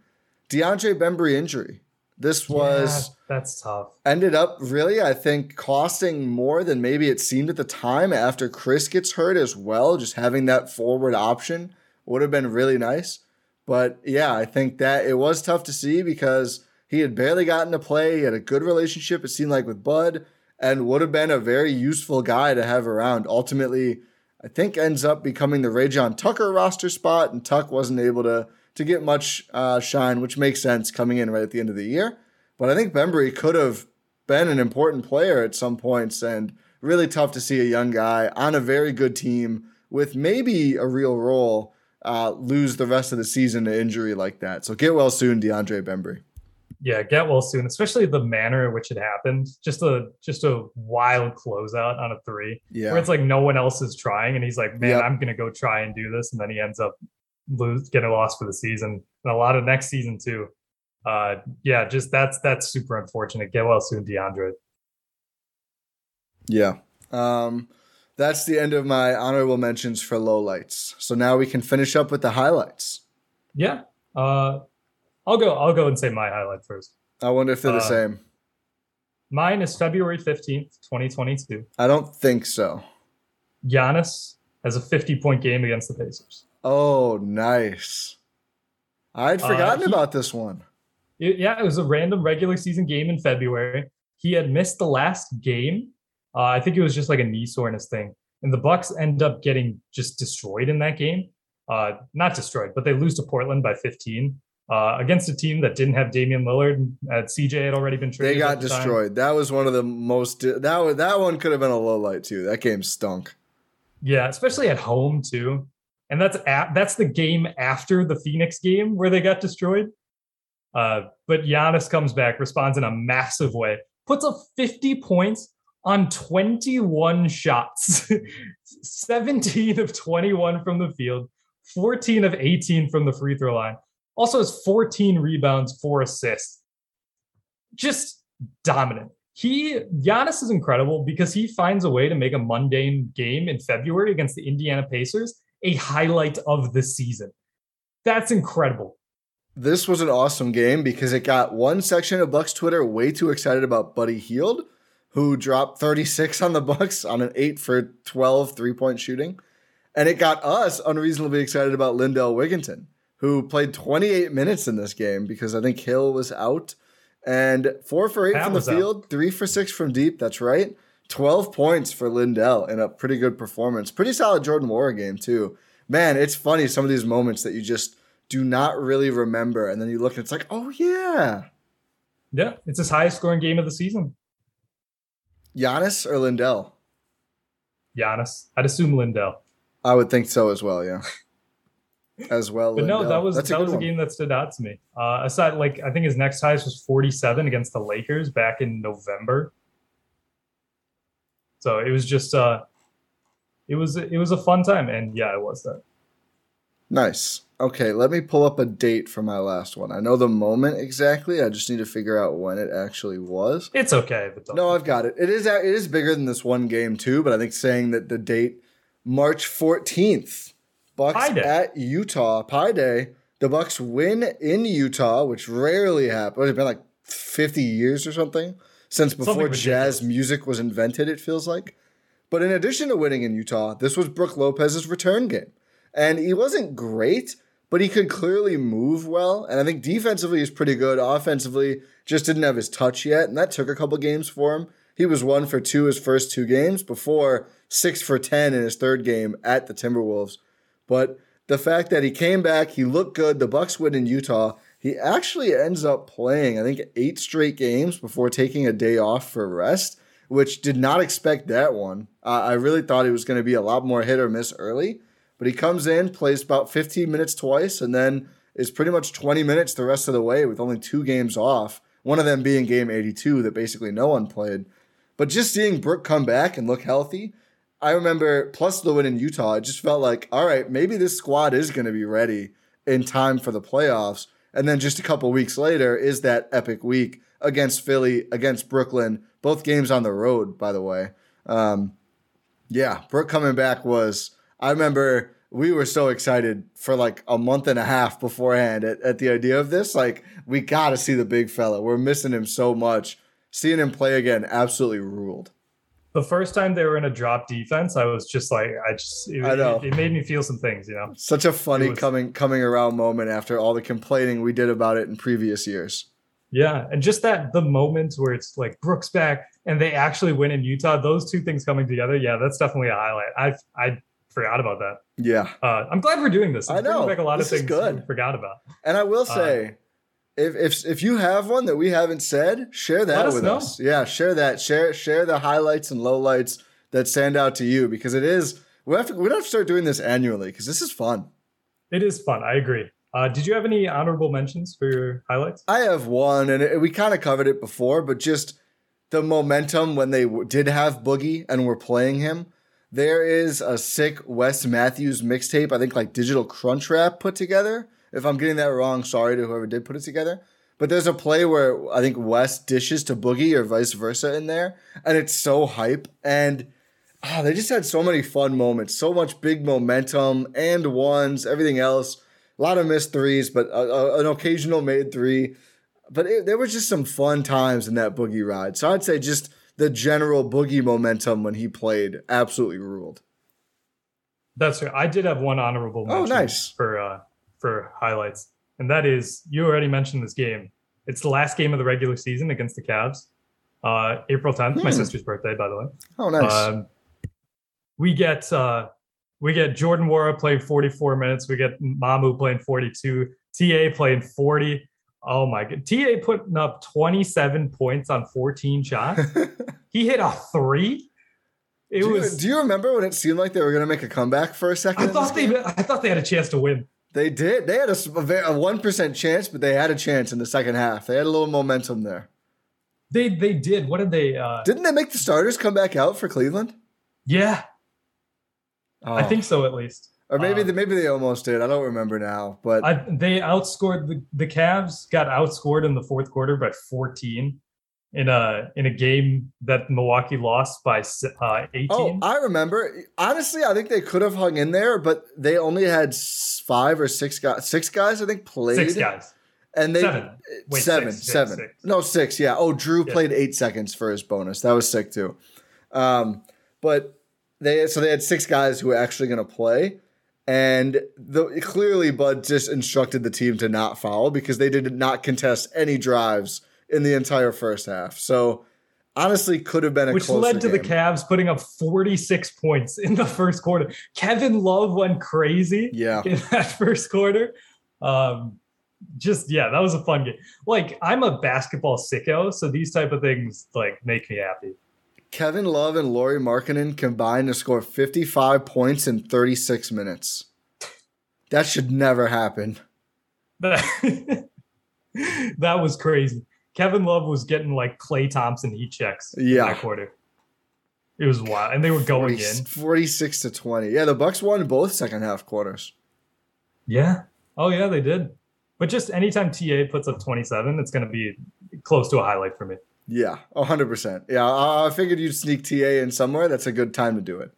DeAndre Bembry injury. This was yeah, that's tough. Ended up really, I think, costing more than maybe it seemed at the time after Khris gets hurt as well. Just having that forward option would have been really nice. But yeah, I think that it was tough to see because he had barely gotten to play. He had a good relationship, it seemed like, with Bud, and would have been a very useful guy to have around. Ultimately, I think ends up becoming the Rayjon Tucker roster spot, and Tuck wasn't able to to get much uh, shine, which makes sense coming in right at the end of the year. But I think Bembry could have been an important player at some points, and really tough to see a young guy on a very good team with maybe a real role uh, lose the rest of the season to injury like that. So get well soon, DeAndre Bembry. Yeah, get well soon, especially the manner in which it happened. Just a just a wild closeout on a three. Yeah. Where it's like no one else is trying, and he's like, Man, yep. I'm gonna go try and do this, and then he ends up lose getting lost for the season and a lot of next season too. Uh, yeah, just that's that's super unfortunate. Get well soon, DeAndre. Yeah. Um, that's the end of my honorable mentions for lowlights. So now we can finish up with the highlights. Yeah. Uh, I'll go. I'll go and say my highlight first. I wonder if they're uh, the same. Mine is February fifteenth, twenty twenty two. I don't think so. Giannis has a fifty point game against the Pacers. Oh, nice. I'd uh, forgotten uh, he, about this one. It, yeah, it was a random regular season game in February. He had missed the last game. Uh, I think it was just like a knee soreness thing. And the Bucks end up getting just destroyed in that game. Uh, not destroyed, but they lose to Portland by 15 uh, against a team that didn't have Damian Lillard. And CJ had already been traded. They got the destroyed. Time. That was one of the most. That was, that one could have been a low light too. That game stunk. Yeah, especially at home too and that's at, that's the game after the Phoenix game where they got destroyed. Uh, but Giannis comes back, responds in a massive way, puts up 50 points on 21 shots, 17 of 21 from the field, 14 of 18 from the free throw line. Also has 14 rebounds, four assists. Just dominant. He Giannis is incredible because he finds a way to make a mundane game in February against the Indiana Pacers a highlight of the season. That's incredible. This was an awesome game because it got one section of Bucks Twitter way too excited about Buddy Hield, who dropped 36 on the Bucks on an 8 for 12 three-point shooting. And it got us unreasonably excited about Lindell Wigginton, who played 28 minutes in this game because I think Hill was out. And four for eight Pat from the field, out. three for six from deep. That's right. 12 points for Lindell in a pretty good performance. Pretty solid Jordan Nwora game, too. Man, it's funny some of these moments that you just do not really remember. And then you look and it's like, oh, yeah. Yeah, it's his highest scoring game of the season. Giannis or Lindell? Giannis. I'd assume Lindell. I would think so as well, yeah. as well. but Lindell. no, that was That's that a was a game that stood out to me. Uh, aside, like I think his next highest was 47 against the Lakers back in November. So it was just uh it was it was a fun time and yeah, it was that. Nice. Okay, let me pull up a date for my last one. I know the moment exactly. I just need to figure out when it actually was. It's okay. But no, I've got it. It is it is bigger than this one game too, but I think saying that the date March 14th, Bucks at Utah, Pi Day. The Bucks win in Utah, which rarely happens. It's been like 50 years or something since before jazz music was invented, it feels like. But in addition to winning in Utah, this was Brook Lopez's return game. And he wasn't great, but he could clearly move well. And I think defensively he's pretty good. Offensively, just didn't have his touch yet. And that took a couple games for him. He was one for two his first two games before six for 10 in his third game at the Timberwolves. But the fact that he came back, he looked good, the Bucks win in Utah, he actually ends up playing, I think, eight straight games before taking a day off for rest, which did not expect that one. Uh, I really thought he was going to be a lot more hit or miss early, but he comes in, plays about 15 minutes twice, and then is pretty much 20 minutes the rest of the way with only two games off, one of them being game 82 that basically no one played. But just seeing Brook come back and look healthy, I remember, plus the win in Utah, it just felt like, all right, maybe this squad is going to be ready in time for the playoffs. And then just a couple weeks later is that epic week against Philly, against Brooklyn, both games on the road, by the way. Um, yeah, Brook coming back was, I remember we were so excited for like a month and a half beforehand at, at the idea of this. Like, we got to see the big fella. We're missing him so much. Seeing him play again absolutely ruled. The first time they were in a drop defense, I was just like, I just, it, I know. It, it made me feel some things, you know. Such a funny was- coming coming around moment after all the complaining we did about it in previous years. Yeah, and just that the moments where it's like Brooks back and they actually win in Utah, those two things coming together, yeah, that's definitely a highlight. I I forgot about that. Yeah. Uh, I'm glad we're doing this. It's I know. back a lot This of is things good. forgot about. And I will Uh, say, if if if you have one that we haven't said, share that us with know. us. Yeah, share that. Share share the highlights and lowlights that stand out to you because it is we have to we have to start doing this annually because this is fun. It is fun. I agree. Uh, did you have any honorable mentions for your highlights? I have one, and it, we kind of covered it before, but just the momentum when they w- did have Boogie and were playing him. There is a sick Wes Matthews mixtape, I think like Digital Crunch Rap put together. If I'm getting that wrong, sorry to whoever did put it together. But there's a play where I think Wes dishes to Boogie or vice versa in there, and it's so hype. And ah, they just had so many fun moments, so much big momentum and ones, everything else. A lot of missed threes, but uh, uh, an occasional made three. But it, there was just some fun times in that boogie ride. So I'd say just the general boogie momentum when he played absolutely ruled. That's right. I did have one honorable Oh, mention nice. for uh, for highlights, and that is you already mentioned this game. It's the last game of the regular season against the Cavs. Uh, April 10th, my Hmm. sister's birthday, by the way. Oh, nice. Um, we get uh, we get Jordan Nwora playing 44 minutes. We get Mamu playing 42. TA playing 40. Oh my god! TA putting up 27 points on 14 shots. he hit a three. It do, you, was. do you remember when it seemed like they were going to make a comeback for a second? I thought they. game? I thought they had a chance to win. They did. They had a s- a a one percent chance, but they had a chance in the second half. They had a little momentum there. They they did. What did they? Uh, Didn't they make the starters come back out for Cleveland? yeah, I Oh. think so at least. Or maybe um, they, maybe they almost did. I don't remember now, but I, they outscored the the Cavs. Got outscored in the fourth quarter by 14 in a in a game that Milwaukee lost by uh, 18. oh, I remember. Honestly, I think they could have hung in there, but they only had five or six guys. Six guys, I think, played. Six guys. and they Seven. Wait, seven, six, six, seven. six. No, six. Yeah. Oh, Jrue Yeah. played eight seconds for his bonus. That was sick too. Um, but they so they had six guys who were actually going to play, and the clearly Bud just instructed the team to not foul because they did not contest any drives in the entire first half. So honestly, could have been a Which led to the. Cavs putting up 46 points in the first quarter. Kevin Love went crazy Yeah. in that first quarter. Um, just yeah, that was a fun game. Like I'm a basketball sicko, so these type of things like make me happy. Kevin Love and Lauri Markkanen combined to score 55 points in 36 minutes. That should never happen. That, that was crazy. Kevin Love was getting like Klay Thompson heat checks in Yeah. that quarter. It was wild, and they were going 40 in. 46 to 20. Yeah, the Bucks won both second half quarters. Yeah. Oh yeah, they did. But just anytime TA puts up 27, it's going to be close to a highlight for me. Yeah, 100%. Yeah, I, figured you'd sneak TA in somewhere. That's a good time to do it.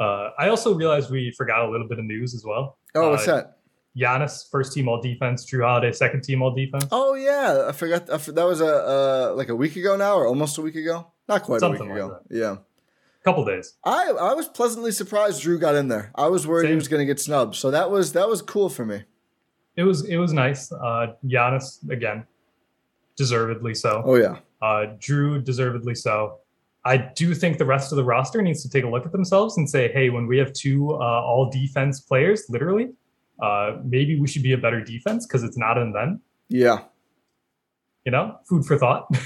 Uh, I also realized we forgot a little bit of news as well. Oh, what's Uh, that? Giannis, first team all defense. Jrue Holiday, second team all defense. Oh, yeah. I forgot. I, that was a uh, like a week ago now or almost a week ago? Not quite Something a week like ago. Yeah. Couple days. I, I was pleasantly surprised Jrue got in there. I was worried he was going to get snubbed. So that was that was cool for me. It was it was nice. Uh, Giannis again, deservedly so. Oh, yeah. Uh, Jrue deservedly so. I do think the rest of the roster needs to take a look at themselves and say, hey, when we have two uh, all defense players, literally, uh, maybe we should be a better defense because it's not in them. Yeah. You know, food for thought.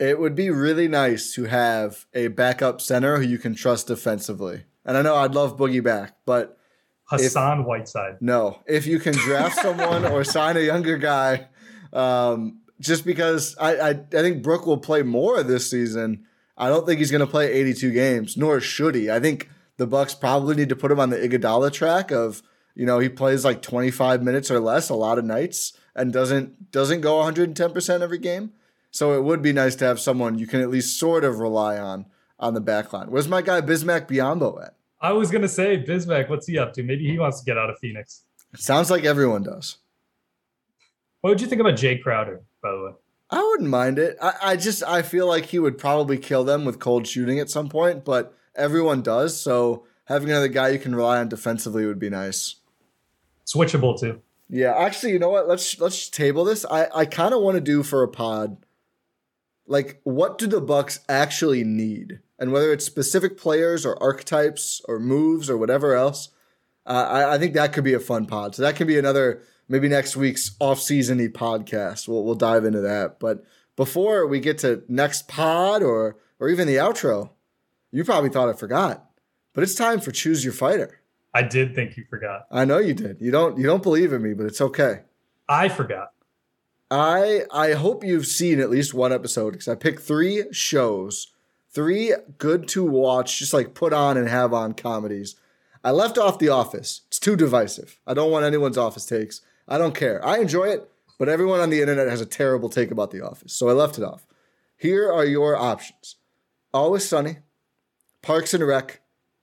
It would be really nice to have a backup center who you can trust defensively. And I know I'd love Boogie back, but Hassan Whiteside. no. If you can draft someone or sign a younger guy, um, just because I, I, I think Brook will play more this season. I don't think he's going to play 82 games, nor should he. I think the Bucks probably need to put him on the Iguodala track of, you know, he plays like 25 minutes or less a lot of nights and doesn't doesn't go 110% every game. So it would be nice to have someone you can at least sort of rely on on the back line. Where's my guy Bismack Biyombo at? I was gonna say Bismack. What's he up to? Maybe he wants to get out of Phoenix. Sounds like everyone does. What would you think about Jae Crowder, by the way? I wouldn't mind it. I, I just I feel like he would probably kill them with cold shooting at some point, but everyone does. So having another guy you can rely on defensively would be nice. Switchable too. Yeah, actually, you know what? Let's let's table this. I I kind of want to do for a pod. Like, what do the Bucks actually need, and whether it's specific players or archetypes or moves or whatever else. Uh, I, I think that could be a fun pod. So that could be another maybe next week's off-seasony podcast. We'll we'll dive into that. But before we get to next pod or or even the outro, you probably thought I forgot, but it's time for choose your fighter. I did think you forgot. I know you did. You don't you don't believe in me, but it's okay. I forgot. I I hope you've seen at least one episode because I picked three shows, three good to watch, just like put on and have on comedies. I left off The Office. It's too divisive. I don't want anyone's office takes. I don't care. I enjoy it, but everyone on the internet has a terrible take about The Office, so I left it off. Here are your options: Always Sunny, Parks and Rec,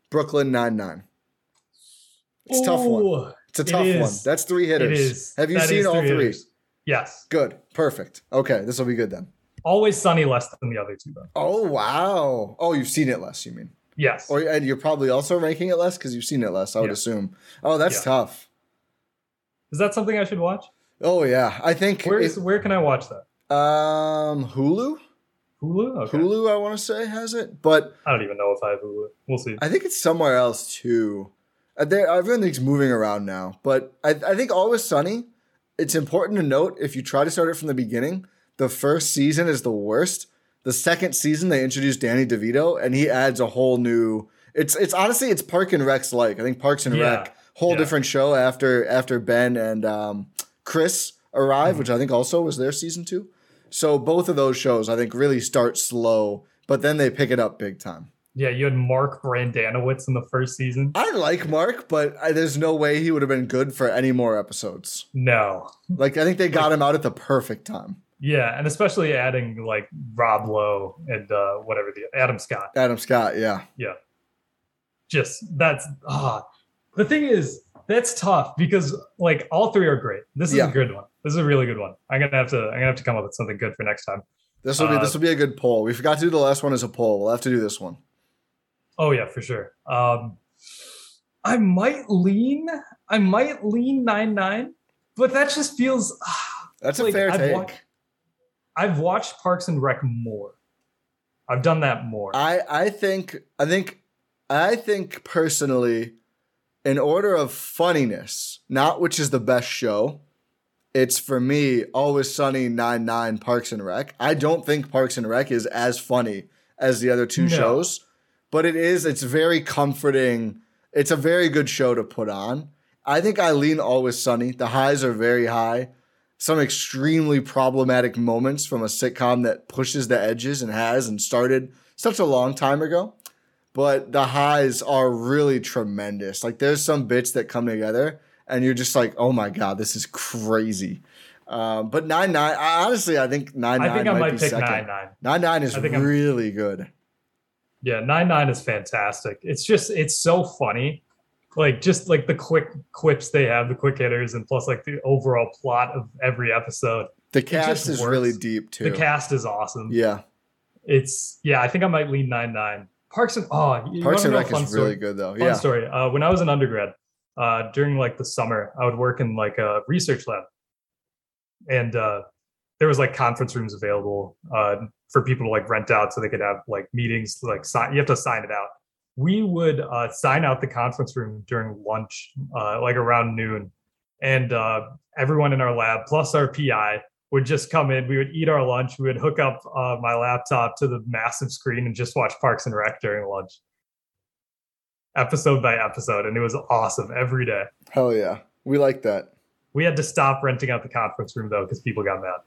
Brooklyn Nine Nine. It's a tough one. It's a it tough one. That's three hitters. It is. Have you That seen all three? hitters. Yes. Good. Perfect. Okay, this will be good then. Always sunny less than the other two, though. Oh wow! Oh, you've seen it less. You mean? Yes. Or and you're probably also ranking it less because you've seen it less. I would Yeah. assume. Oh, that's Yeah. tough. Is that something I should watch? Oh yeah, I think Where it- is where can I watch that? um Hulu. Hulu? Okay. Hulu, I want to say has it, but I don't even know if I have Hulu. We'll see. I think it's somewhere else too. Uh, There, everything's moving around now, but I, I think Always Sunny. It's important to note if you try to start it from the beginning, the first season is the worst. The second season they introduce Danny DeVito, and he adds a whole new. It's it's honestly it's Park and Rec's like I think Parks and Yeah. Rec whole Yeah. different show after after Ben and um, Chris arrive, Mm-hmm. which I think also was their season two. So both of those shows I think really start slow, but then they pick it up big time. Yeah, you had Mark Brendanawicz in the first season. I like Mark, but I, there's no way he would have been good for any more episodes. No. Like I think they got him out at the perfect time. Yeah, and especially adding like Rob Lowe and uh whatever the Adam Scott. Adam Scott, yeah. Yeah. Just that's ah the thing is that's tough because like all three are great. This is Yeah. a good one. This is a really good one. I'm gonna have to I'm gonna have to come up with something good for next time. This will be Uh, this will be a good poll. We forgot to do the last one as a poll. We'll have to do this one. Oh yeah, for sure. Um I might lean I might lean nine nine, but that just feels That's a fair I've take. wa- I've watched Parks and Rec more. I've done that more. I I think I think I think personally, in order of funniness, not which is the best show, it's for me Always Sunny Nine Nine Parks and Rec. I don't think Parks and Rec is as funny as the other two No. shows, but it is. It's very comforting. It's a very good show to put on. I think I lean Always Sunny. The highs are very high. Some extremely problematic moments from a sitcom that pushes the edges and has and started such a long time ago. But the highs are really tremendous. Like there's some bits that come together and you're just like, oh my god, this is crazy. Um, but nine nine, I, honestly, I think nine nine. I think I might, be pick second. nine nine. Nine nine is think I'm- really good. Yeah, nine nine is fantastic. It's just it's so funny. Like just like the quick quips they have, the quick hitters, and plus like the overall plot of every episode. The cast is works. really deep too. The cast is awesome. yeah, It's yeah, I think I might lean nine nine. Parks and oh you Parks and Rec fun is story? really good though. Fun Yeah, story. Uh, when I was an undergrad, uh, during like the summer, I would work in like a research lab, and uh, there was like conference rooms available uh, for people to like rent out, so they could have like meetings. Like sign, you have to sign it out. We would uh, sign out the conference room during lunch, uh, like around noon, and uh, everyone in our lab plus our PI would just come in. We would eat our lunch. We would hook up uh, my laptop to the massive screen and just watch Parks and Rec during lunch episode by episode, and it was awesome every day. hell yeah, we like that. We had to stop renting out the conference room though because people got mad.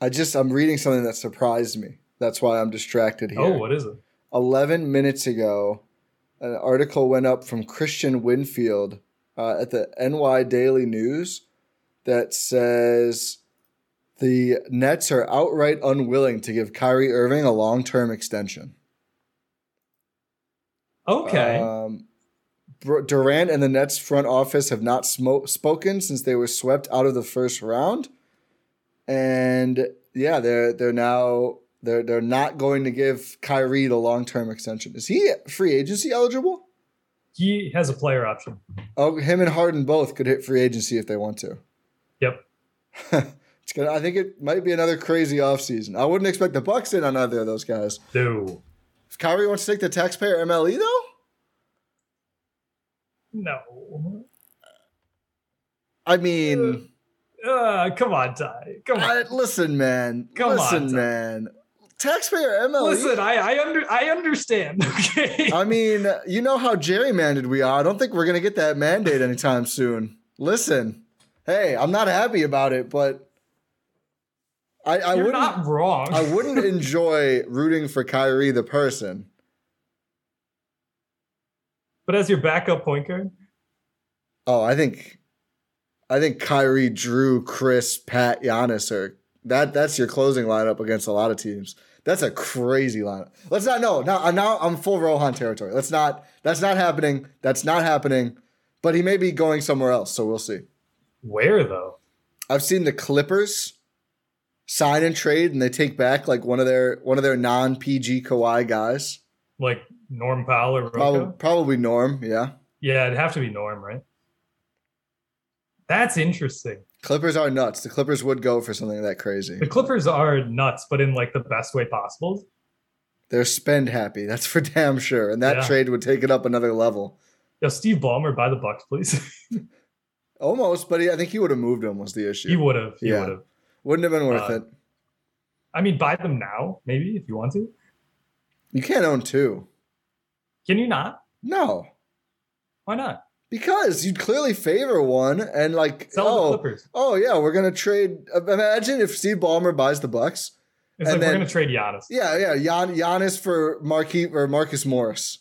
I just I'm reading something that surprised me. That's why I'm distracted here. Oh, what is it? 11 minutes ago, an article went up from Kristian Winfield uh, at the NY Daily News that says the Nets are outright unwilling to give Kyrie Irving a long term extension. Okay. Um, Durant and the Nets front office have not spoken since they were swept out of the first round, and yeah, they're they're now they're they're not going to give Kyrie the long term extension. Is he free agency eligible? he has a player option. Oh, him and Harden both could hit free agency if they want to. It's gonna. I think it might be another crazy offseason. I wouldn't expect the Bucks in on either of those guys. No. If Kyrie wants to take the taxpayer MLE though, No. I mean, Uh, come on, Ty. Come on. I, listen, man. Come on, listen, man. Taxpayer MLE. Listen, I I under I understand. Okay. I mean, you know how gerrymandered we are. I don't think we're gonna get that mandate anytime soon. Listen, hey, I'm not happy about it, but I, I You're wouldn't. wrong. I wouldn't enjoy rooting for Kyrie the person. but as your backup point guard, Oh, I think, I think Kyrie, Jrue, Khris, Pat, Giannis are that. That's your closing lineup against a lot of teams. That's a crazy lineup. Let's not. No, now, now I'm full Rohan territory. Let's not. That's not happening. That's not happening. But he may be going somewhere else, so we'll see. Where though? I've seen the Clippers sign and trade, and they take back like one of their one of their non PG Kawhi guys. Like Norm Powell or Probably, probably Norm. Yeah, Yeah, it'd have to be Norm, right? That's interesting. Clippers are nuts. The Clippers would go for something that crazy. The Clippers are nuts, but in like the best way possible. They're spend happy. That's for damn sure. And that Yeah. trade would take it up another level. Yo, Steve Ballmer buy the Bucks, please. Almost, but he, I think he would have moved him. Was the issue? he would have. He Yeah. would have. Wouldn't have been worth Uh, it. I mean, buy them now, maybe if you want to. You can't own two. Can you not? No, Why not? because you'd clearly favor one and like Sell the oh Clippers. oh yeah, we're gonna trade. Imagine if Steve Ballmer buys the Bucks. It's And like then- we're gonna trade Giannis. Yeah, yeah, Gian, Giannis for Marquis or Marcus Morris.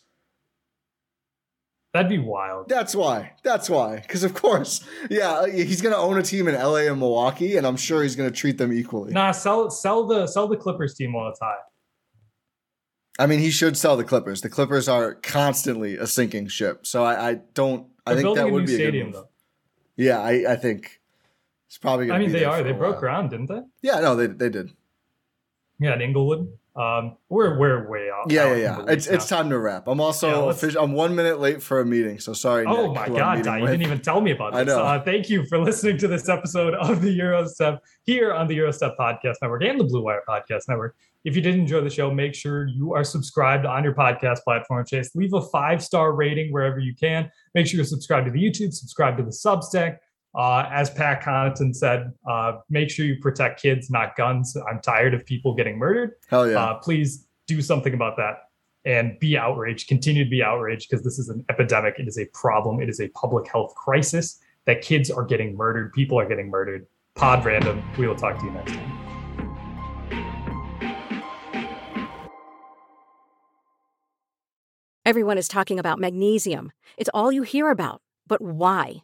That'd be wild. That's why. That's why. Because of course, uh, yeah, he's gonna own a team in LA and Milwaukee, and I'm sure he's gonna treat them equally. Nah, sell sell the sell the Clippers team while it's high. I mean, he should sell the Clippers. The Clippers are constantly a sinking ship. So I, I don't. I They're think that would be a good move. though. Yeah, I, I think it's probably. Gonna I mean, they are. They broke ground, didn't they? Yeah, no, they they did. Yeah, in Inglewood. Um, we're we're way off. Yeah, out yeah, yeah. It's weeds it's time to wrap. I'm also Yeah, I'm one minute late for a meeting, so sorry. Oh Nick, my God, Ty, you didn't even tell me about this. I know. Uh, thank you for listening to this episode of the Eurostep here on the Eurostep Podcast Network and the Blue Wire Podcast Network. If you did enjoy the show, make sure you are subscribed on your podcast platform. Chase, leave a five star rating wherever you can. Make sure you're subscribed to the YouTube, subscribe to the Substack. Uh, as Pat Connaughton said, uh, make sure you protect kids, not guns. I'm tired of people getting murdered. Hell yeah. Uh, please do something about that and be outraged. Continue to be outraged because this is an epidemic. It is a problem. It is a public health crisis that kids are getting murdered. People are getting murdered. Pod random. We will talk to you next time. Everyone is talking about magnesium. It's all you hear about. But why?